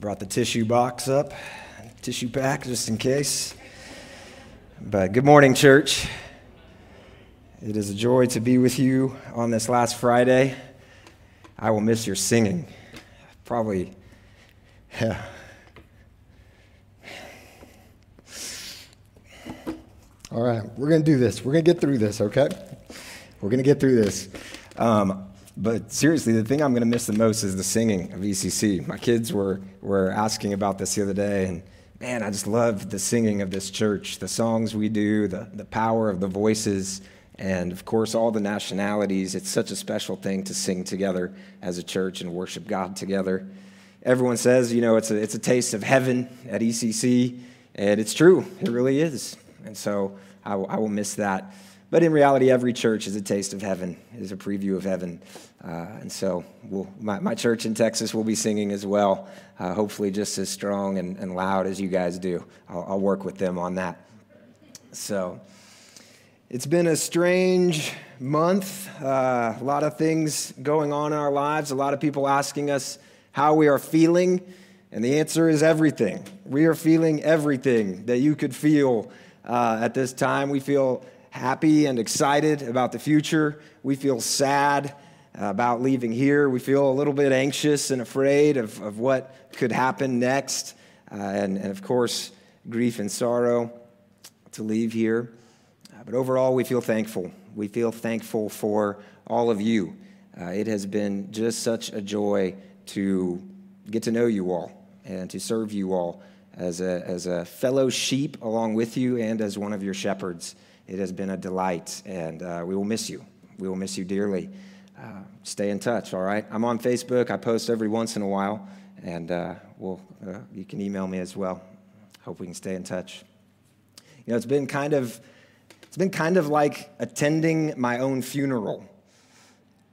Brought the tissue box up, tissue pack just in case. But good morning, church. It is a joy to be with you on this last Friday. I will miss your singing. Probably, yeah. All right, we're going to do this. We're going to get through this, okay? We're going to get through this. Um, but seriously, the thing I'm going to miss the most is the singing of ECC. My kids were, were asking about this the other day, and man, I just love the singing of this church, the songs we do, the, the power of the voices, and of course, all the nationalities. It's such a special thing to sing together as a church and worship God together. Everyone says, you know, it's a, it's a taste of heaven at ECC, and it's true. It really is. And so I will, I will miss that. But in reality, every church is a taste of heaven, is a preview of heaven. Uh, and so we'll, my, my, church in Texas will be singing as well, uh, hopefully just as strong and, and, loud as you guys do. I'll, I'll work with them on that. So it's been a strange month, uh, a lot of things going on in our lives, a lot of people asking us how we are feeling. And the answer is everything. We are feeling everything that you could feel uh, at this time. We feel happy and excited about the future. We feel sad about leaving here. We feel a little bit anxious and afraid of, of what could happen next. Uh, and, and of course, grief and sorrow to leave here. Uh, but overall, we feel thankful. We feel thankful for all of you. Uh, it has been just such a joy to get to know you all and to serve you all as a, as a fellow sheep along with you and as one of your shepherds. It has been a delight, and uh, we will miss you. We will miss you dearly. Uh, stay in touch, all right? I'm on Facebook. I post every once in a while, and uh, we'll, uh, you can email me as well. Hope we can stay in touch. You know, it's been kind of, it's been kind of like attending my own funeral.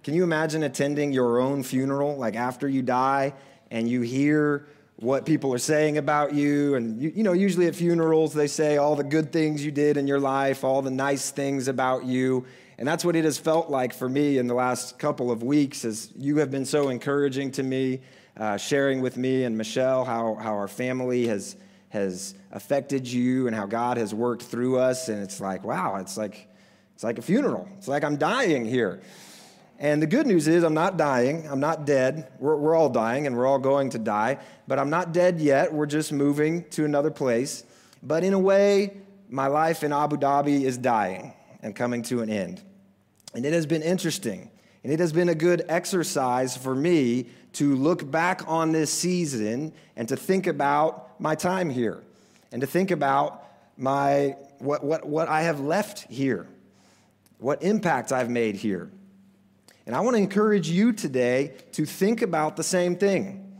Can you imagine attending your own funeral, like after you die, and you hear what people are saying about you. And, you, you, know, usually at funerals, they say all the good things you did in your life, all the nice things about you. And that's what it has felt like for me in the last couple of weeks, as you have been so encouraging to me, uh, sharing with me and Michelle how, how our family has, has affected you and how God has worked through us. And it's like, wow, it's like, it's like a funeral. It's like I'm dying here. And the good news is, I'm not dying. I'm not dead. We're, we're all dying and we're all going to die. But I'm not dead yet. We're just moving to another place. But in a way, my life in Abu Dhabi is dying and coming to an end. And it has been interesting. And it has been a good exercise for me to look back on this season and to think about my time here and to think about my, what, what, what I have left here, what impact I've made here. And I want to encourage you today to think about the same thing.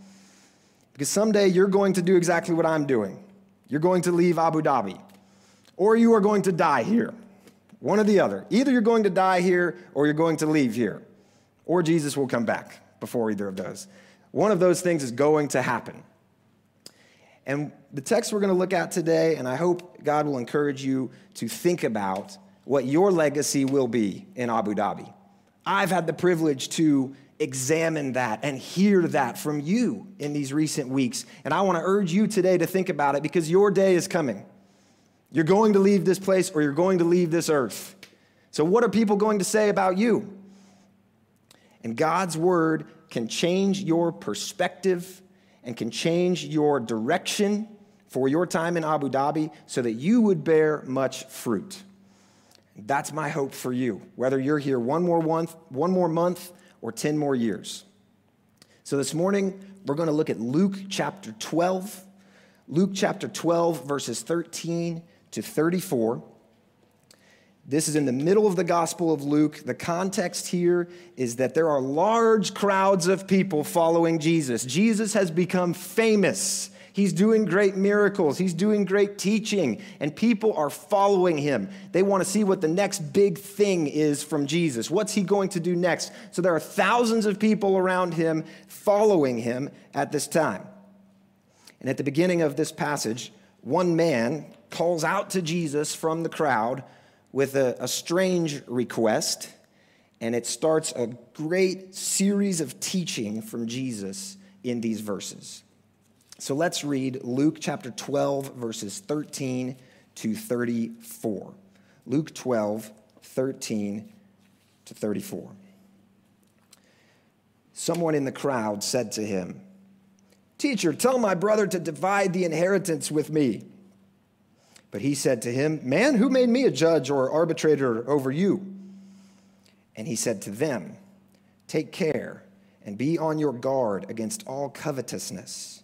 Because someday you're going to do exactly what I'm doing. You're going to leave Abu Dhabi, or you are going to die here. One or the other. Either you're going to die here or you're going to leave here, or Jesus will come back before either of those. One of those things is going to happen. And the text we're going to look at today, and I hope God will encourage you to think about what your legacy will be in Abu Dhabi. I've had the privilege to examine that and hear that from you in these recent weeks. And I want to urge you today to think about it because your day is coming. You're going to leave this place or you're going to leave this earth. So, what are people going to say about you? And God's word can change your perspective and can change your direction for your time in Abu Dhabi so that you would bear much fruit. That's my hope for you, whether you're here one more month, one more month or 10 more years. So this morning, we're going to look at Luke chapter 12. Luke chapter 12, verses 13 to 34. This is in the middle of the Gospel of Luke. The context here is that there are large crowds of people following Jesus. Jesus has become famous He's doing great miracles. He's doing great teaching, and people are following him. They want to see what the next big thing is from Jesus. What's he going to do next? So there are thousands of people around him following him at this time. And at the beginning of this passage, one man calls out to Jesus from the crowd with a, a strange request, and it starts a great series of teaching from Jesus in these verses. So let's read Luke chapter 12, verses 13 to 34. Luke 12, 13 to 34. Someone in the crowd said to him, Teacher, tell my brother to divide the inheritance with me. But he said to him, Man, who made me a judge or arbitrator over you? And he said to them, Take care and be on your guard against all covetousness,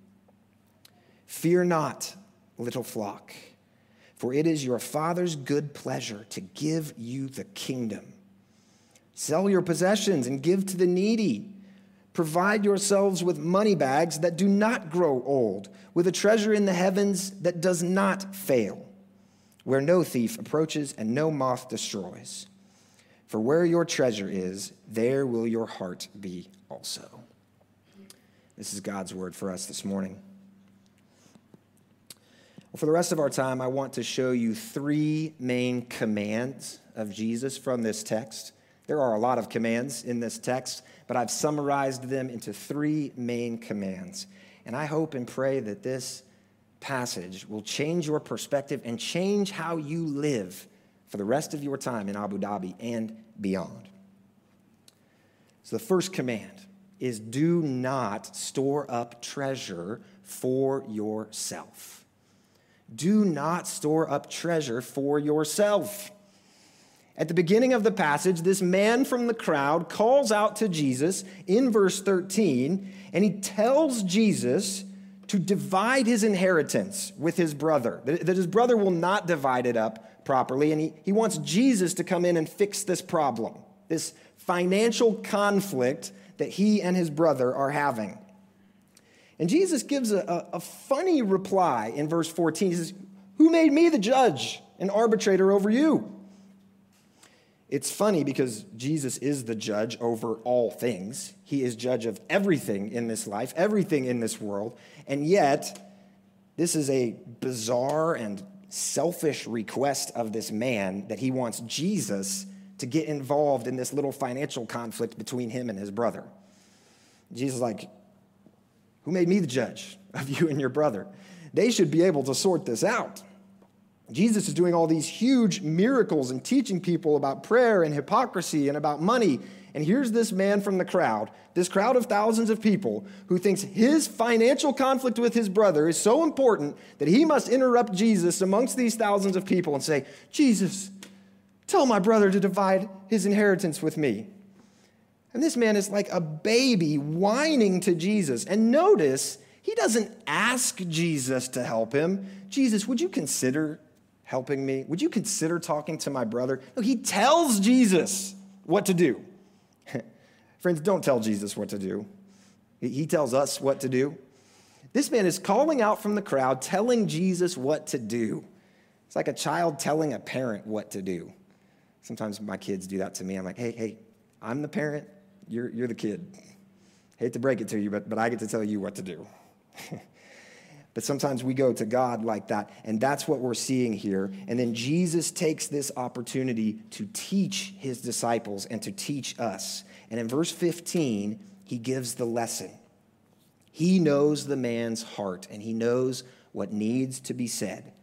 Fear not, little flock, for it is your Father's good pleasure to give you the kingdom. Sell your possessions and give to the needy. Provide yourselves with money bags that do not grow old, with a treasure in the heavens that does not fail, where no thief approaches and no moth destroys. For where your treasure is, there will your heart be also. This is God's word for us this morning. Well, for the rest of our time, I want to show you three main commands of Jesus from this text. There are a lot of commands in this text, but I've summarized them into three main commands. And I hope and pray that this passage will change your perspective and change how you live for the rest of your time in Abu Dhabi and beyond. So, the first command is do not store up treasure for yourself. Do not store up treasure for yourself. At the beginning of the passage, this man from the crowd calls out to Jesus in verse 13, and he tells Jesus to divide his inheritance with his brother, that his brother will not divide it up properly, and he, he wants Jesus to come in and fix this problem, this financial conflict that he and his brother are having. And Jesus gives a, a, a, funny reply in verse 14. He says, Who made me the judge and arbitrator over you? It's funny because Jesus is the judge over all things. He is judge of everything in this life, everything in this world. And yet, this is a bizarre and selfish request of this man that he wants Jesus to get involved in this little financial conflict between him and his brother. Jesus is like, Who made me the judge of you and your brother? They should be able to sort this out. Jesus is doing all these huge miracles and teaching people about prayer and hypocrisy and about money. And here's this man from the crowd, this crowd of thousands of people, who thinks his financial conflict with his brother is so important that he must interrupt Jesus amongst these thousands of people and say, Jesus, tell my brother to divide his inheritance with me. And this man is like a baby whining to Jesus. And notice, he doesn't ask Jesus to help him. Jesus, would you consider helping me? Would you consider talking to my brother? No, he tells Jesus what to do. Friends, don't tell Jesus what to do. He tells us what to do. This man is calling out from the crowd, telling Jesus what to do. It's like a child telling a parent what to do. Sometimes my kids do that to me. I'm like, hey, hey, I'm the parent, you're, you're the kid. Hate to break it to you, but, but I get to tell you what to do. But sometimes we go to God like that, and that's what we're seeing here. And then Jesus takes this opportunity to teach his disciples and to teach us. And in verse 15, he gives the lesson. He knows the man's heart, and he knows what needs to be said.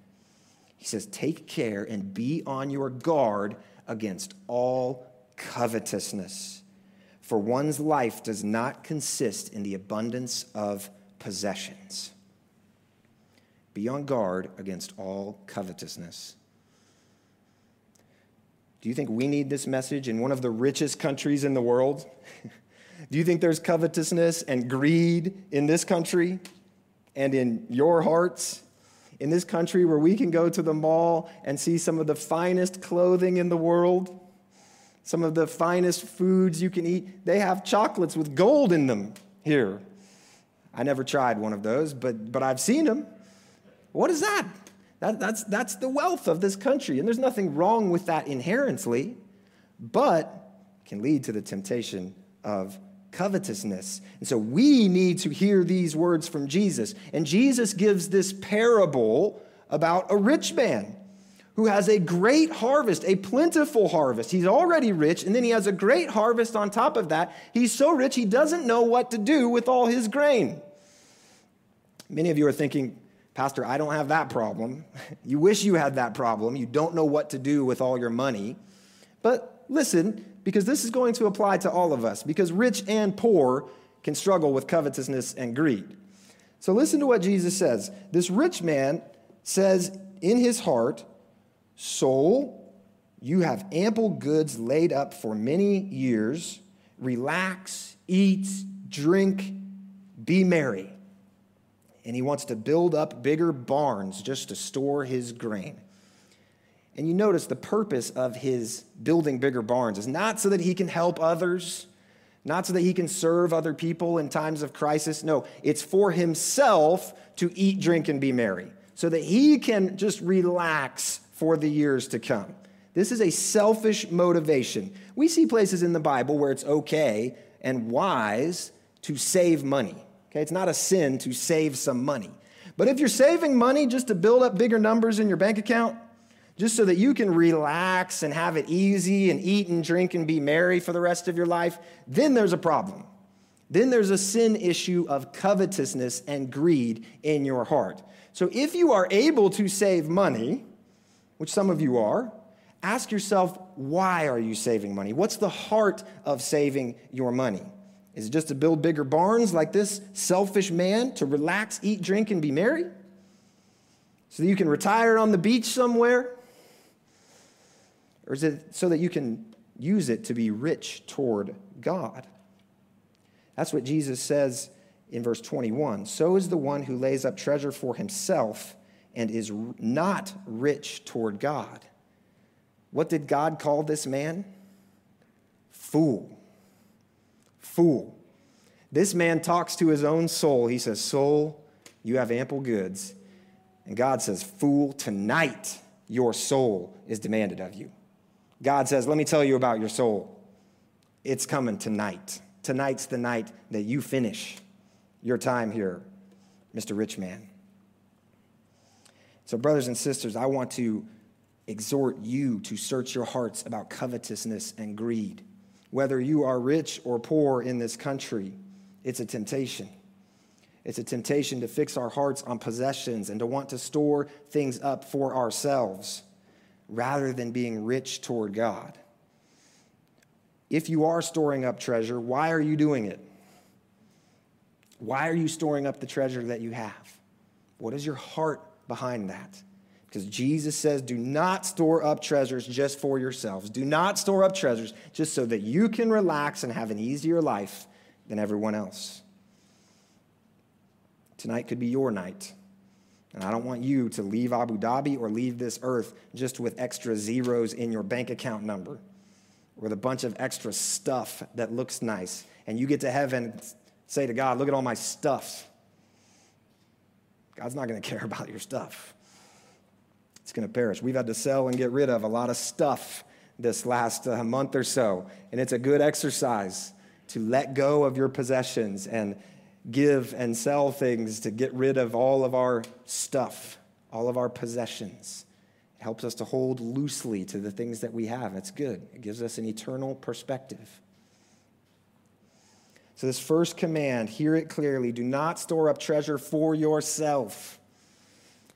He says, Take care and be on your guard against all covetousness, for one's life does not consist in the abundance of possessions. Be on guard against all covetousness. Do you think we need this message in one of the richest countries in the world? Do you think there's covetousness and greed in this country and in your hearts? In this country where we can go to the mall and see some of the finest clothing in the world, some of the finest foods you can eat, they have chocolates with gold in them here. I never tried one of those, but, but I've seen them. What is that? that that's, that's the wealth of this country. And there's nothing wrong with that inherently, but can lead to the temptation of covetousness. And so we need to hear these words from Jesus. And Jesus gives this parable about a rich man who has a great harvest, a plentiful harvest. He's already rich, and then he has a great harvest on top of that. He's so rich, he doesn't know what to do with all his grain. Many of you are thinking, Pastor, I don't have that problem. You wish you had that problem. You don't know what to do with all your money. But listen, because this is going to apply to all of us, because rich and poor can struggle with covetousness and greed. So listen to what Jesus says. This rich man says in his heart, Soul, you have ample goods laid up for many years. Relax, eat, drink, be merry and he wants to build up bigger barns just to store his grain. And you notice the purpose of his building bigger barns is not so that he can help others, not so that he can serve other people in times of crisis. No, it's for himself to eat, drink, and be merry, so that he can just relax for the years to come. This is a selfish motivation. We see places in the Bible where it's okay and wise to save money. Okay, it's not a sin to save some money. But if you're saving money just to build up bigger numbers in your bank account, just so that you can relax and have it easy and eat and drink and be merry for the rest of your life, then there's a problem. Then there's a sin issue of covetousness and greed in your heart. So if you are able to save money, which some of you are, ask yourself, why are you saving money? What's the heart of saving your money? Is it just to build bigger barns like this selfish man to relax, eat, drink, and be merry? So that you can retire on the beach somewhere? Or is it so that you can use it to be rich toward God? That's what Jesus says in verse 21. So is the one who lays up treasure for himself and is not rich toward God. What did God call this man? Fool fool. This man talks to his own soul. He says, Soul, you have ample goods. And God says, Fool, tonight your soul is demanded of you. God says, Let me tell you about your soul. It's coming tonight. Tonight's the night that you finish your time here, Mr. Rich Man. So, brothers and sisters, I want to exhort you to search your hearts about covetousness and greed. Whether you are rich or poor in this country, it's a temptation. It's a temptation to fix our hearts on possessions and to want to store things up for ourselves rather than being rich toward God. If you are storing up treasure, why are you doing it? Why are you storing up the treasure that you have? What is your heart behind that? Because Jesus says, do not store up treasures just for yourselves. Do not store up treasures just so that you can relax and have an easier life than everyone else. Tonight could be your night. And I don't want you to leave Abu Dhabi or leave this earth just with extra zeros in your bank account number with a bunch of extra stuff that looks nice. And you get to heaven and say to God, Look at all my stuff. God's not going to care about your stuff, it's going to perish. We've had to sell and get rid of a lot of stuff this last uh, month or so. And it's a good exercise to let go of your possessions and give and sell things to get rid of all of our stuff, all of our possessions. It helps us to hold loosely to the things that we have. It's good, it gives us an eternal perspective. So, this first command, hear it clearly do not store up treasure for yourself.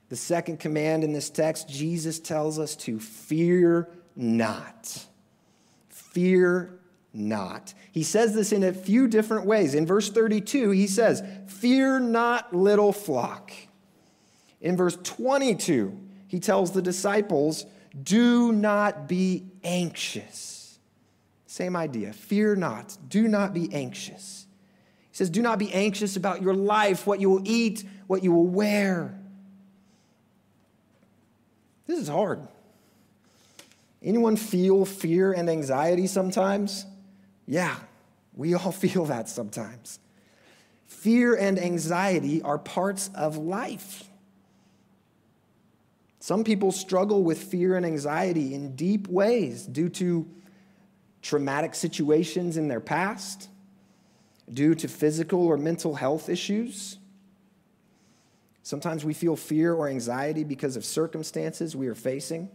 The second command in this text, Jesus tells us to fear not. Fear not. He says this in a few different ways. In verse 32, he says, Fear not, little flock. In verse 22, he tells the disciples, Do not be anxious. Same idea. Fear not. Do not be anxious. He says, Do not be anxious about your life, what you will eat, what you will wear. This is hard. Anyone feel fear and anxiety sometimes? Yeah, we all feel that sometimes. Fear and anxiety are parts of life. Some people struggle with fear and anxiety in deep ways due to traumatic situations in their past, due to physical or mental health issues. Sometimes we feel fear or anxiety because of circumstances we are facing.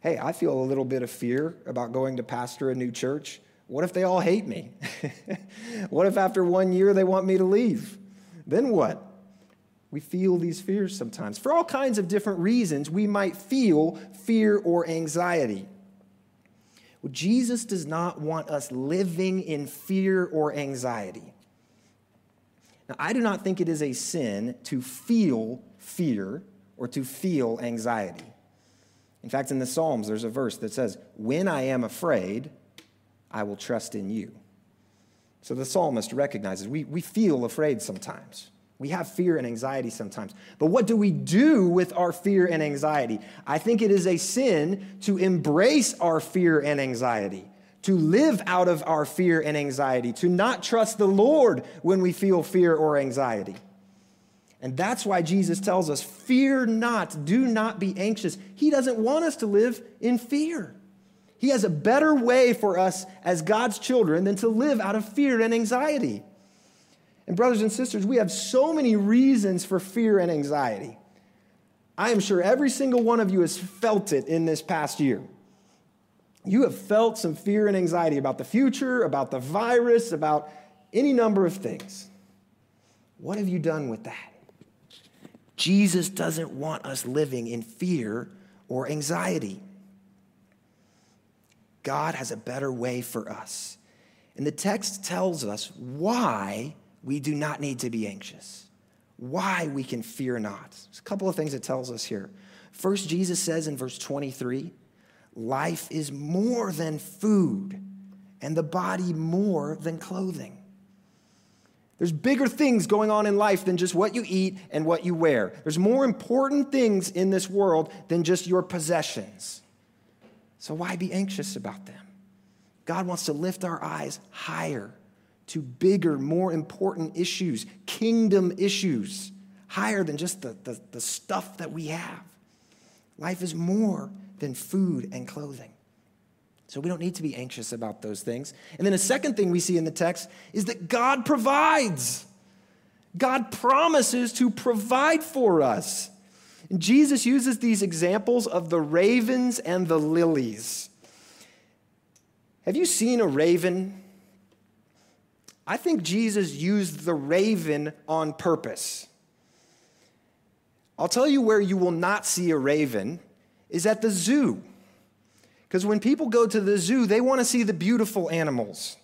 Hey, I feel a little bit of fear about going to pastor a new church what if they all hate me? what if after one year they want me to leave? Then what? We feel these fears sometimes. For all kinds of different reasons, we might feel fear or anxiety. Well, Jesus does not want us living in fear or anxiety. Now, I do not think it is a sin to feel fear or to feel anxiety. In fact, in the Psalms, there's a verse that says, When I am afraid, I will trust in you. So the psalmist recognizes we, we feel afraid sometimes. We have fear and anxiety sometimes. But what do we do with our fear and anxiety? I think it is a sin to embrace our fear and anxiety, to live out of our fear and anxiety, to not trust the Lord when we feel fear or anxiety. And that's why Jesus tells us, Fear not, do not be anxious. He doesn't want us to live in fear. He has a better way for us as God's children than to live out of fear and anxiety. And, brothers and sisters, we have so many reasons for fear and anxiety. I am sure every single one of you has felt it in this past year. You have felt some fear and anxiety about the future, about the virus, about any number of things. What have you done with that? Jesus doesn't want us living in fear or anxiety. God has a better way for us. And the text tells us why we do not need to be anxious, why we can fear not. There's a couple of things it tells us here. First, Jesus says in verse 23 life is more than food, and the body more than clothing. There's bigger things going on in life than just what you eat and what you wear. There's more important things in this world than just your possessions. So why be anxious about them? God wants to lift our eyes higher to bigger, more important issues, kingdom issues, higher than just the, the, the stuff that we have. Life is more than food and clothing. So we don't need to be anxious about those things. And then a second thing we see in the text is that God provides. God promises to provide for us. And Jesus uses these examples of the ravens and the lilies. Have you seen a raven? I think Jesus used the raven on purpose. I'll tell you where you will not see a raven is at the zoo. Because when people go to the zoo, they want to see the beautiful animals.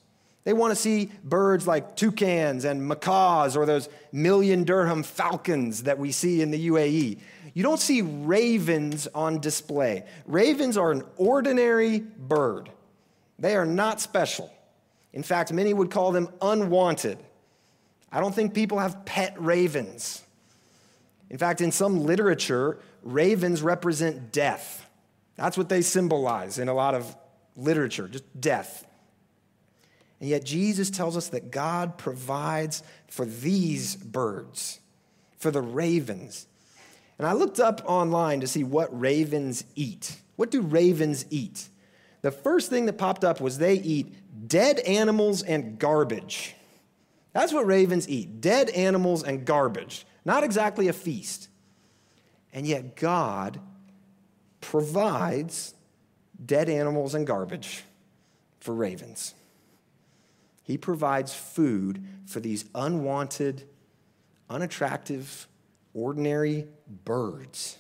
They want to see birds like toucans and macaws or those million dirham falcons that we see in the UAE. You don't see ravens on display. Ravens are an ordinary bird, they are not special. In fact, many would call them unwanted. I don't think people have pet ravens. In fact, in some literature, ravens represent death. That's what they symbolize in a lot of literature, just death. And yet, Jesus tells us that God provides for these birds, for the ravens. And I looked up online to see what ravens eat. What do ravens eat? The first thing that popped up was they eat dead animals and garbage. That's what ravens eat dead animals and garbage. Not exactly a feast. And yet, God provides dead animals and garbage for ravens. He provides food for these unwanted, unattractive, ordinary birds.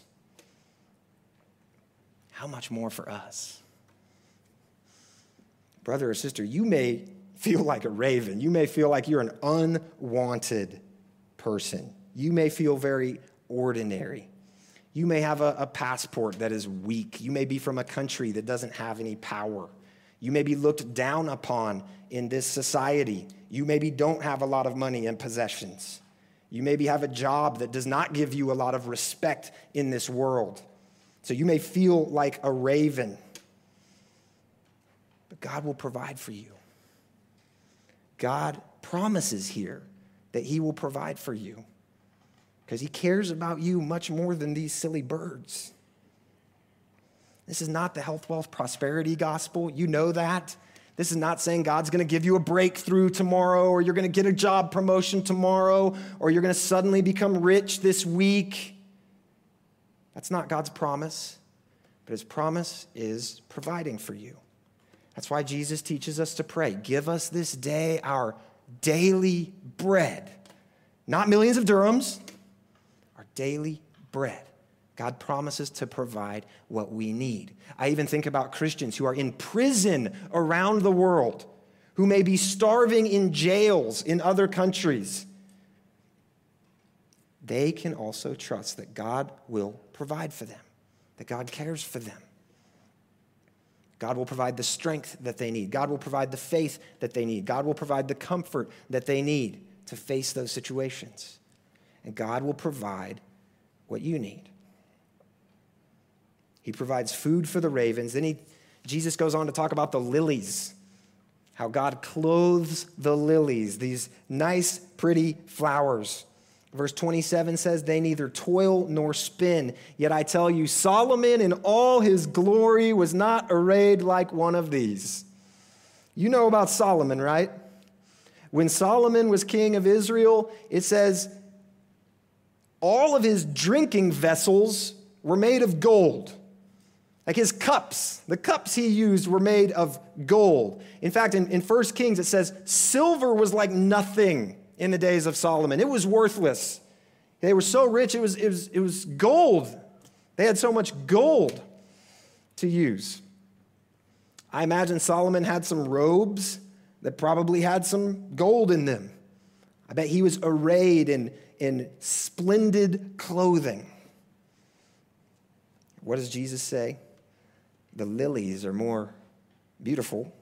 How much more for us? Brother or sister, you may feel like a raven. You may feel like you're an unwanted person. You may feel very ordinary. You may have a, a, passport that is weak. You may be from a country that doesn't have any power. You may be looked down upon in this society. You maybe don't have a lot of money and possessions. You maybe have a job that does not give you a lot of respect in this world. So you may feel like a raven. God will provide for you. God promises here that He will provide for you because He cares about you much more than these silly birds. This is not the health, wealth, prosperity gospel. You know that. This is not saying God's going to give you a breakthrough tomorrow, or you're going to get a job promotion tomorrow, or you're going to suddenly become rich this week. That's not God's promise. But his promise is providing for you. That's why Jesus teaches us to pray Give us this day our daily bread. Not millions of dirhams, our daily bread. God promises to provide what we need. I even think about Christians who are in prison around the world, who may be starving in jails in other countries. They can also trust that God will provide for them, that God cares for them. God will provide the strength that they need. God will provide the faith that they need. God will provide the comfort that they need to face those situations. And God will provide what you need. He provides food for the ravens. Then he, Jesus goes on to talk about the lilies, how God clothes the lilies, these nice, pretty flowers. Verse 27 says, They neither toil nor spin. Yet I tell you, Solomon in all his glory was not arrayed like one of these. You know about Solomon, right? When Solomon was king of Israel, it says, all of his drinking vessels were made of gold. Like his cups, the cups he used were made of gold. In fact, in, in 1 Kings, it says silver was like nothing in the days of Solomon. It was worthless. They were so rich, it was, it was, it was gold. They had so much gold to use. I imagine Solomon had some robes that probably had some gold in them. I bet he was arrayed in, in splendid clothing. What does Jesus say? the lilies are more beautiful,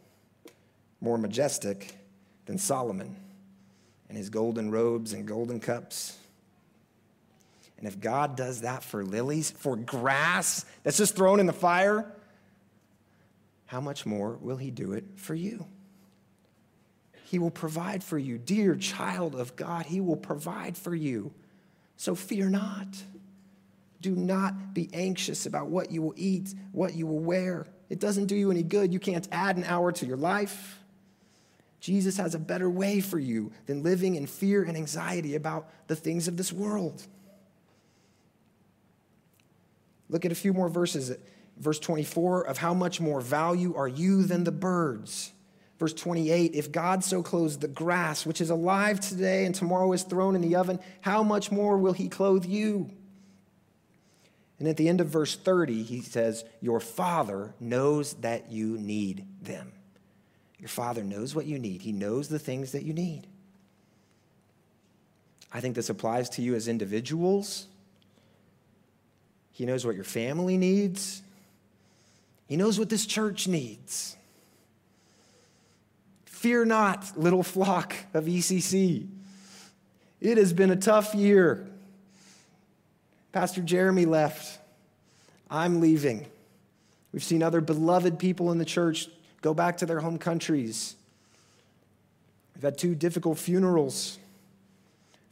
more majestic than Solomon and his golden robes and golden cups. And if God does that for lilies, for grass that's just thrown in the fire, how much more will he do it for you? He will provide for you. Dear child of God, he will provide for you. So fear not. Do not be anxious about what you will eat, what you will wear. It doesn't do you any good. You can't add an hour to your life. Jesus has a better way for you than living in fear and anxiety about the things of this world. Look at a few more verses. Verse 24 of how much more value are you than the birds? Verse 28 If God so clothes the grass, which is alive today and tomorrow is thrown in the oven, how much more will he clothe you? And at the end of verse 30, he says, Your Father knows that you need them. Your Father knows what you need, He knows the things that you need. I think this applies to you as individuals. He knows what your family needs. He knows what this church needs. Fear not, little flock of ECC. It has been a tough year. Pastor Jeremy left. I'm leaving. We've seen other beloved people in the church go back to their home countries. We've had two difficult funerals.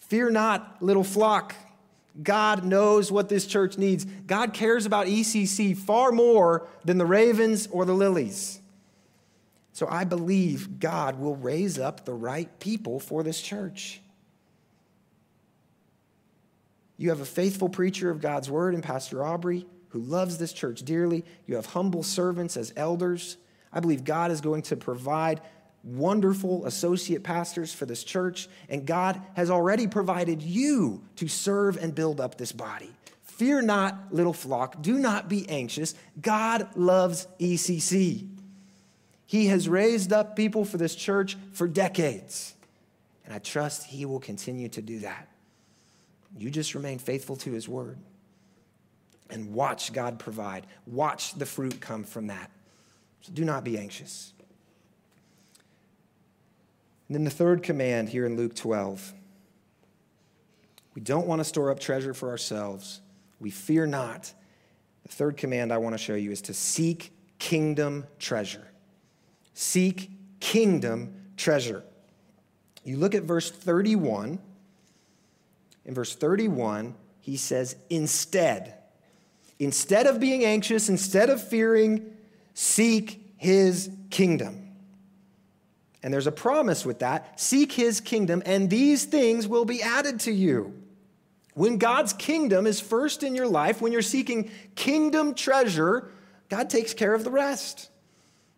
Fear not, little flock. God knows what this church needs. God cares about ECC far more than the ravens or the lilies. So I believe God will raise up the right people for this church. You have a faithful preacher of God's word in Pastor Aubrey who loves this church dearly. You have humble servants as elders. I believe God is going to provide wonderful associate pastors for this church, and God has already provided you to serve and build up this body. Fear not, little flock. Do not be anxious. God loves ECC. He has raised up people for this church for decades, and I trust He will continue to do that. You just remain faithful to His word and watch God provide. Watch the fruit come from that. So do not be anxious. And then the third command here in Luke 12 we don't want to store up treasure for ourselves. We fear not. The third command I want to show you is to seek kingdom treasure. Seek kingdom treasure. You look at verse 31. In verse 31, he says, instead, instead of being anxious, instead of fearing, seek his kingdom. And there's a promise with that seek his kingdom, and these things will be added to you. When God's kingdom is first in your life, when you're seeking kingdom treasure, God takes care of the rest.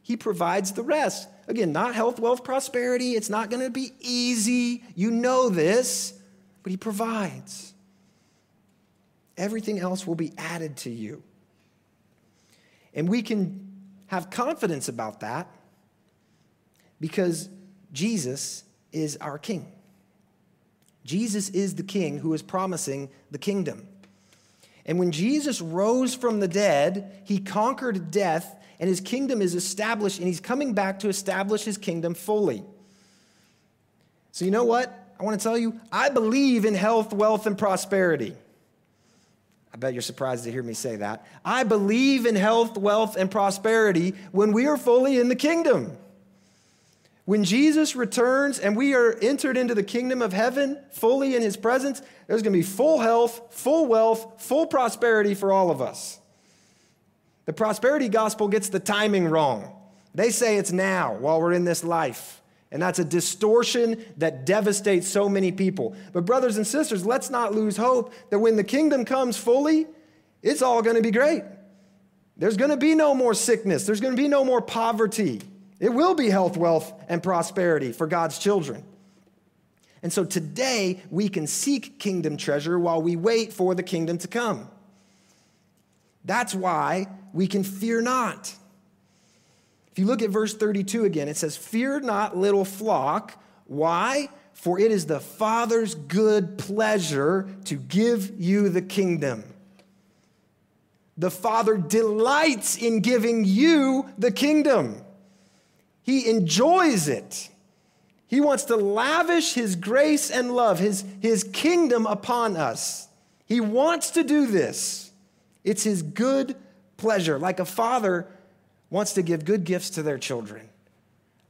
He provides the rest. Again, not health, wealth, prosperity. It's not going to be easy. You know this, but He provides. Everything else will be added to you. And we can have confidence about that because Jesus is our King. Jesus is the King who is promising the kingdom. And when Jesus rose from the dead, he conquered death, and his kingdom is established, and he's coming back to establish his kingdom fully. So, you know what? I want to tell you, I believe in health, wealth, and prosperity. I bet you're surprised to hear me say that. I believe in health, wealth, and prosperity when we are fully in the kingdom. When Jesus returns and we are entered into the kingdom of heaven fully in his presence, there's going to be full health, full wealth, full prosperity for all of us. The prosperity gospel gets the timing wrong. They say it's now while we're in this life. And that's a distortion that devastates so many people. But, brothers and sisters, let's not lose hope that when the kingdom comes fully, it's all going to be great. There's going to be no more sickness, there's going to be no more poverty. It will be health, wealth, and prosperity for God's children. And so today we can seek kingdom treasure while we wait for the kingdom to come. That's why we can fear not. If you look at verse 32 again, it says, Fear not, little flock. Why? For it is the Father's good pleasure to give you the kingdom. The Father delights in giving you the kingdom. He enjoys it. He wants to lavish His grace and love, His, his kingdom upon us. He wants to do this. It's His good pleasure, like a father wants to give good gifts to their children.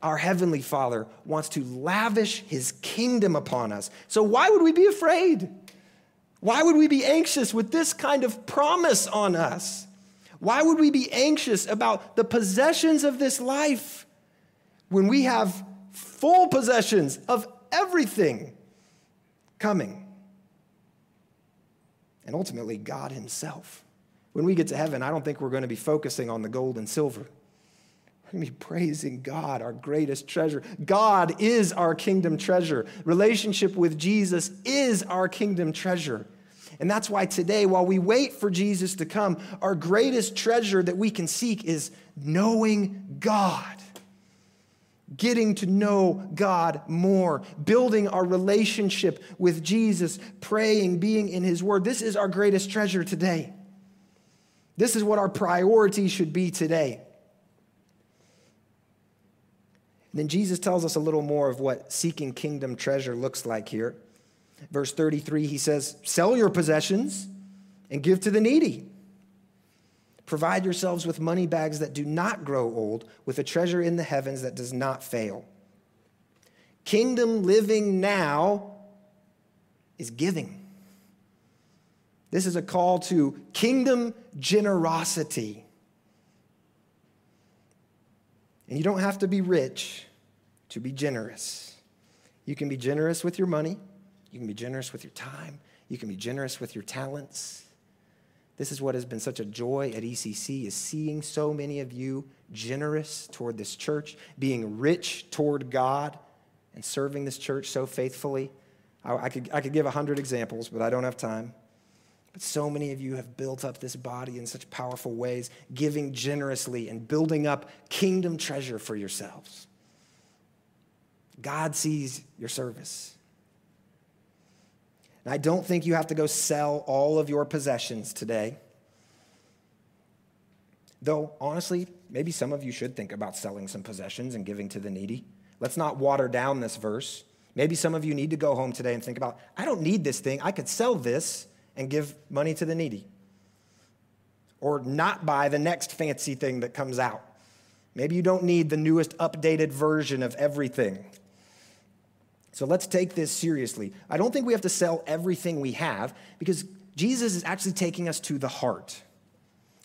Our Heavenly Father wants to lavish His kingdom upon us. So, why would we be afraid? Why would we be anxious with this kind of promise on us? Why would we be anxious about the possessions of this life? when we have full possessions of everything coming. And ultimately, God Himself. When we get to heaven, I don't think we're going to be focusing on the gold and silver. We're going to be praising God, our greatest treasure. God is our kingdom treasure. Relationship with Jesus is our kingdom treasure. And that's why today, while we wait for Jesus to come, our greatest treasure that we can seek is knowing God. Getting to know God more, building our relationship with Jesus, praying, being in His Word. This is our greatest treasure today. This is what our priority should be today. And then Jesus tells us a little more of what seeking kingdom treasure looks like here. Verse 33, he says, Sell your possessions and give to the needy. Provide yourselves with money bags that do not grow old, with a treasure in the heavens that does not fail. Kingdom living now is giving. This is a call to kingdom generosity. And you don't have to be rich to be generous. You can be generous with your money. You can be generous with your time. You can be generous with your talents. This is what has been such a joy at ECC is seeing so many of you generous toward this church, being rich toward God, and serving this church so faithfully. I, I could, I could give a hundred examples, but I don't have time. But so many of you have built up this body in such powerful ways, giving generously and building up kingdom treasure for yourselves. God sees your service. And I don't think you have to go sell all of your possessions today. Though, honestly, maybe some of you should think about selling some possessions and giving to the needy. Let's not water down this verse. Maybe some of you need to go home today and think about, I don't need this thing. I could sell this and give money to the needy. Or not buy the next fancy thing that comes out. Maybe you don't need the newest updated version of everything. So let's take this seriously. I don't think we have to sell everything we have because Jesus is actually taking us to the heart.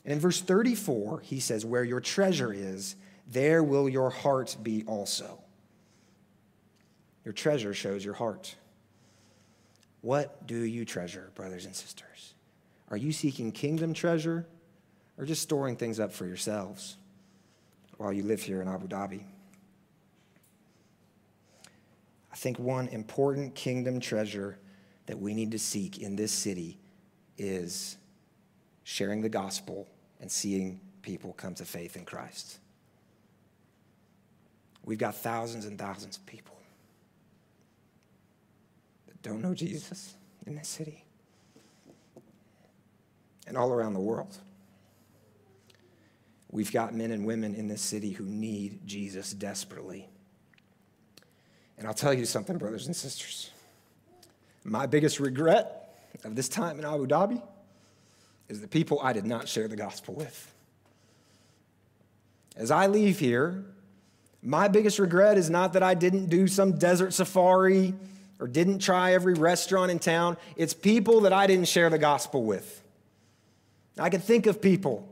And in verse 34, he says, Where your treasure is, there will your heart be also. Your treasure shows your heart. What do you treasure, brothers and sisters? Are you seeking kingdom treasure or just storing things up for yourselves while you live here in Abu Dhabi? I think one important kingdom treasure that we need to seek in this city is sharing the gospel and seeing people come to faith in Christ. We've got thousands and thousands of people don't know Jesus in this city and all around the world. We've got men and women in this city who need Jesus desperately. And I'll tell you something, brothers and sisters. My biggest regret of this time in Abu Dhabi is the people I did not share the gospel with. As I leave here, my biggest regret is not that I didn't do some desert safari or didn't try every restaurant in town. It's people that I didn't share the gospel with. I can think of people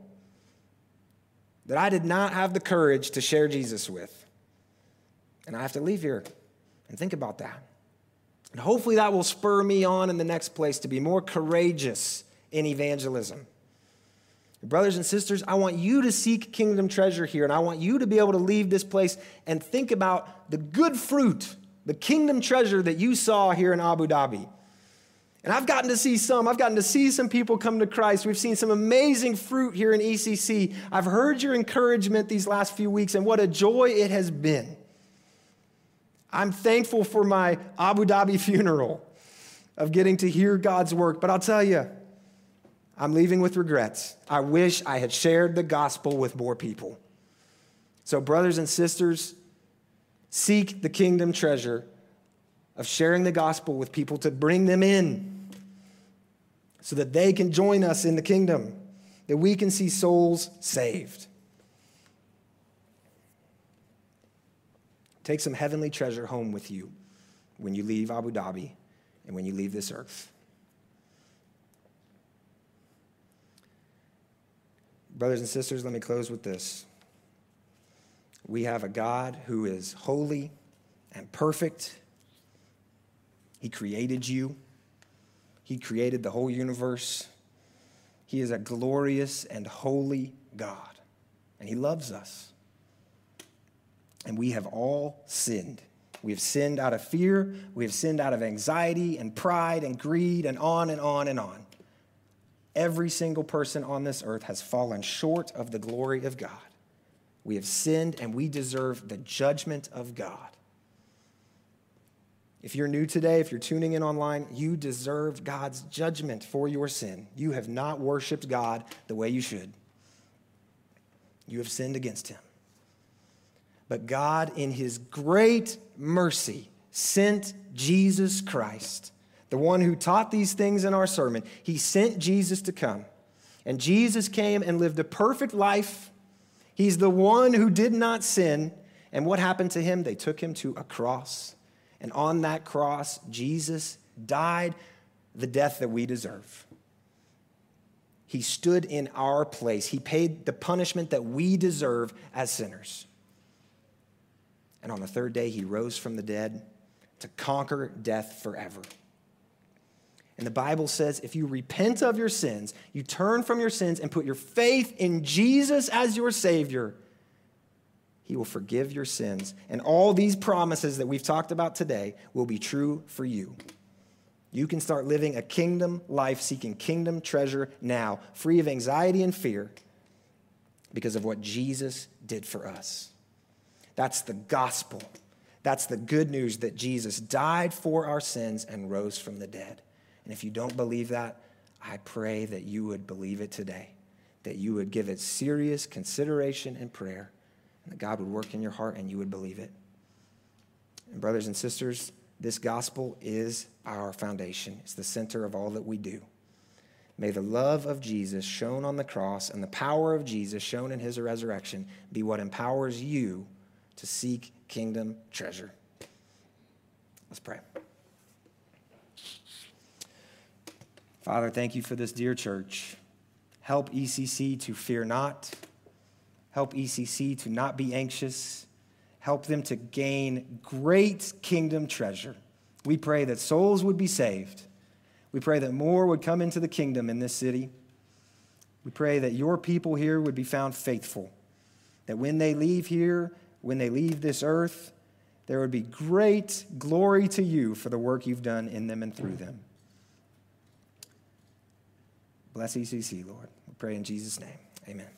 that I did not have the courage to share Jesus with. And I have to leave here and think about that. And hopefully that will spur me on in the next place to be more courageous in evangelism. Brothers and sisters, I want you to seek kingdom treasure here, and I want you to be able to leave this place and think about the good fruit, the kingdom treasure that you saw here in Abu Dhabi. And I've gotten to see some. I've gotten to see some people come to Christ. We've seen some amazing fruit here in ECC. I've heard your encouragement these last few weeks, and what a joy it has been. I'm thankful for my Abu Dhabi funeral of getting to hear God's work. But I'll tell you, I'm leaving with regrets. I wish I had shared the gospel with more people. So, brothers and sisters, seek the kingdom treasure of sharing the gospel with people to bring them in so that they can join us in the kingdom, that we can see souls saved. Take some heavenly treasure home with you when you leave Abu Dhabi and when you leave this earth. Brothers and sisters, let me close with this. We have a God who is holy and perfect. He created you, He created the whole universe. He is a glorious and holy God, and He loves us. And we have all sinned. We have sinned out of fear, we have sinned out of anxiety and pride and greed and on and on and on. Every single person on this earth has fallen short of the glory of God. We have sinned and we deserve the judgment of God. If you're new today, if you're tuning in online, you deserve God's judgment for your sin. You have not worshiped God the way you should. You have sinned against Him. But God, in His great mercy, sent Jesus Christ, the one who taught these things in our sermon. He sent Jesus to come. And Jesus came and lived a perfect life. He's the one who did not sin. And what happened to him? They took him to a cross. And on that cross, Jesus died the death that we deserve. He stood in our place. He paid the punishment that we deserve as sinners. And on the third day, he rose from the dead to conquer death forever. And the Bible says if you repent of your sins, you turn from your sins and put your faith in Jesus as your Savior, He will forgive your sins. And all these promises that we've talked about today will be true for you. You can start living a kingdom life, seeking kingdom treasure now, free of anxiety and fear because of what Jesus did for us. That's the gospel. That's the good news that Jesus died for our sins and rose from the dead. And if you don't believe that, I pray that you would believe it today, that you would give it serious consideration and prayer, and that God would work in your heart and you would believe it. And, brothers and sisters, this gospel is our foundation, it's the center of all that we do. May the love of Jesus shown on the cross and the power of Jesus shown in his resurrection be what empowers you to seek kingdom treasure. Let's pray. Father, thank you for this dear church. Help ECC to fear not. Help ECC to not be anxious. Help them to gain great kingdom treasure. We pray that souls would be saved. We pray that more would come into the kingdom in this city. We pray that your people here would be found faithful. That when they leave here, when they leave this earth, there would be great glory to you for the work you've done in them and through them. Bless ECC, Lord. We pray in Jesus' name. Amen.